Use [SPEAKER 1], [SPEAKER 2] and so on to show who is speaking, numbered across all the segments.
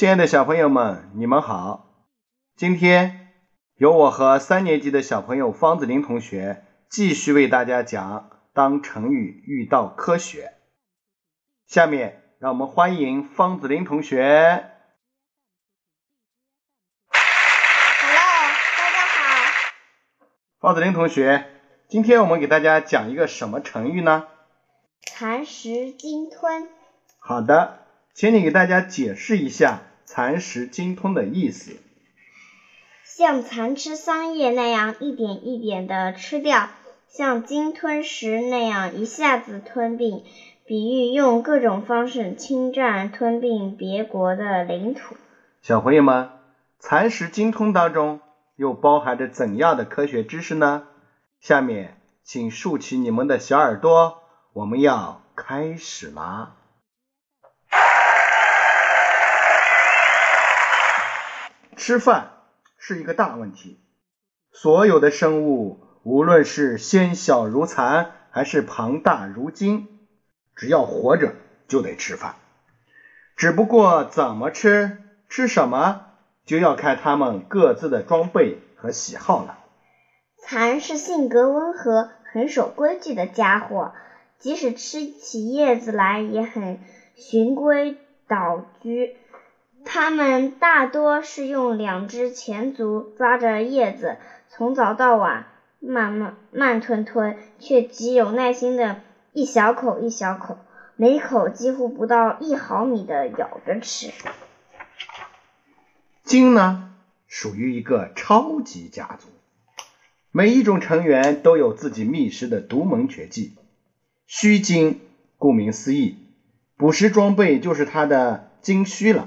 [SPEAKER 1] 亲爱的小朋友们，你们好！今天由我和三年级的小朋友方子林同学继续为大家讲《当成语遇到科学》。下面让我们欢迎方子林同学。
[SPEAKER 2] Hello，大家好。
[SPEAKER 1] 方子林同学，今天我们给大家讲一个什么成语呢？
[SPEAKER 2] 蚕食鲸吞，
[SPEAKER 1] 好的，请你给大家解释一下“蚕食鲸吞”的意思。
[SPEAKER 2] 像蚕吃桑叶那样一点一点的吃掉，像鲸吞食那样一下子吞并，比喻用各种方式侵占、吞并别国的领土。
[SPEAKER 1] 小朋友们，蚕食鲸吞当中又包含着怎样的科学知识呢？下面请竖起你们的小耳朵，我们要开始啦！吃饭是一个大问题，所有的生物，无论是纤小如蚕，还是庞大如鲸，只要活着就得吃饭。只不过怎么吃，吃什么，就要看它们各自的装备和喜好了。
[SPEAKER 2] 蚕是性格温和、很守规矩的家伙，即使吃起叶子来也很循规蹈矩。它们大多是用两只前足抓着叶子，从早到晚慢慢慢吞吞，却极有耐心的一小口一小口，每口几乎不到一毫米的咬着吃。
[SPEAKER 1] 鲸呢，属于一个超级家族，每一种成员都有自己觅食的独门绝技。须鲸，顾名思义，捕食装备就是它的鲸须了。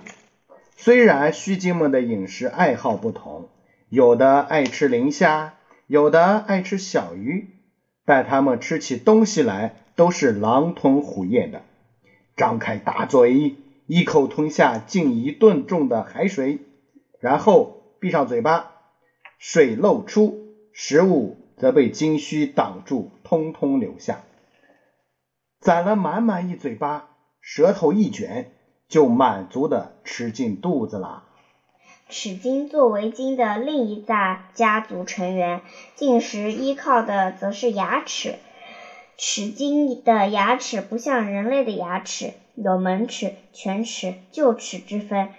[SPEAKER 1] 虽然须鲸们的饮食爱好不同，有的爱吃磷虾，有的爱吃小鱼，但它们吃起东西来都是狼吞虎咽的，张开大嘴，一口吞下近一吨重的海水，然后闭上嘴巴，水漏出，食物则被鲸须挡住，通通流下，攒了满满一嘴巴，舌头一卷。就满足的吃进肚子啦。
[SPEAKER 2] 齿鲸作为鲸的另一大家族成员，进食依靠的则是牙齿。齿鲸的牙齿不像人类的牙齿，有门齿、犬齿、臼齿之分。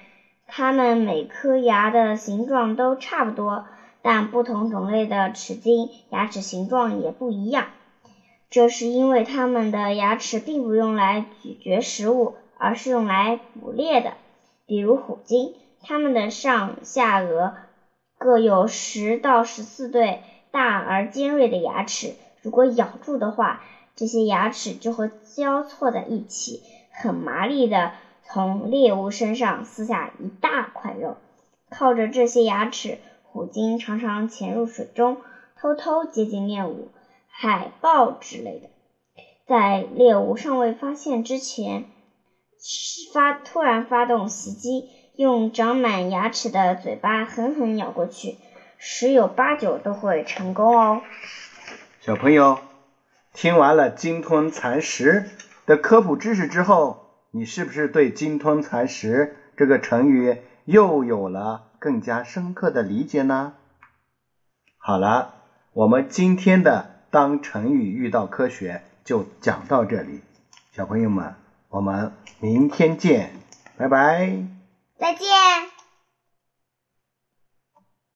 [SPEAKER 2] 它们每颗牙的形状都差不多，但不同种类的齿鲸牙齿形状也不一样。这是因为它们的牙齿并不用来咀嚼食物。而是用来捕猎的，比如虎鲸，它们的上下颚各有十到十四对大而尖锐的牙齿，如果咬住的话，这些牙齿就会交错在一起，很麻利的从猎物身上撕下一大块肉。靠着这些牙齿，虎鲸常常潜入水中，偷偷接近猎物，海豹之类的，在猎物尚未发现之前。发突然发动袭击，用长满牙齿的嘴巴狠狠咬过去，十有八九都会成功哦。
[SPEAKER 1] 小朋友，听完了鲸吞蚕食的科普知识之后，你是不是对鲸吞蚕食这个成语又有了更加深刻的理解呢？好了，我们今天的当成语遇到科学就讲到这里，小朋友们。我们明天见，拜拜。
[SPEAKER 2] 再见。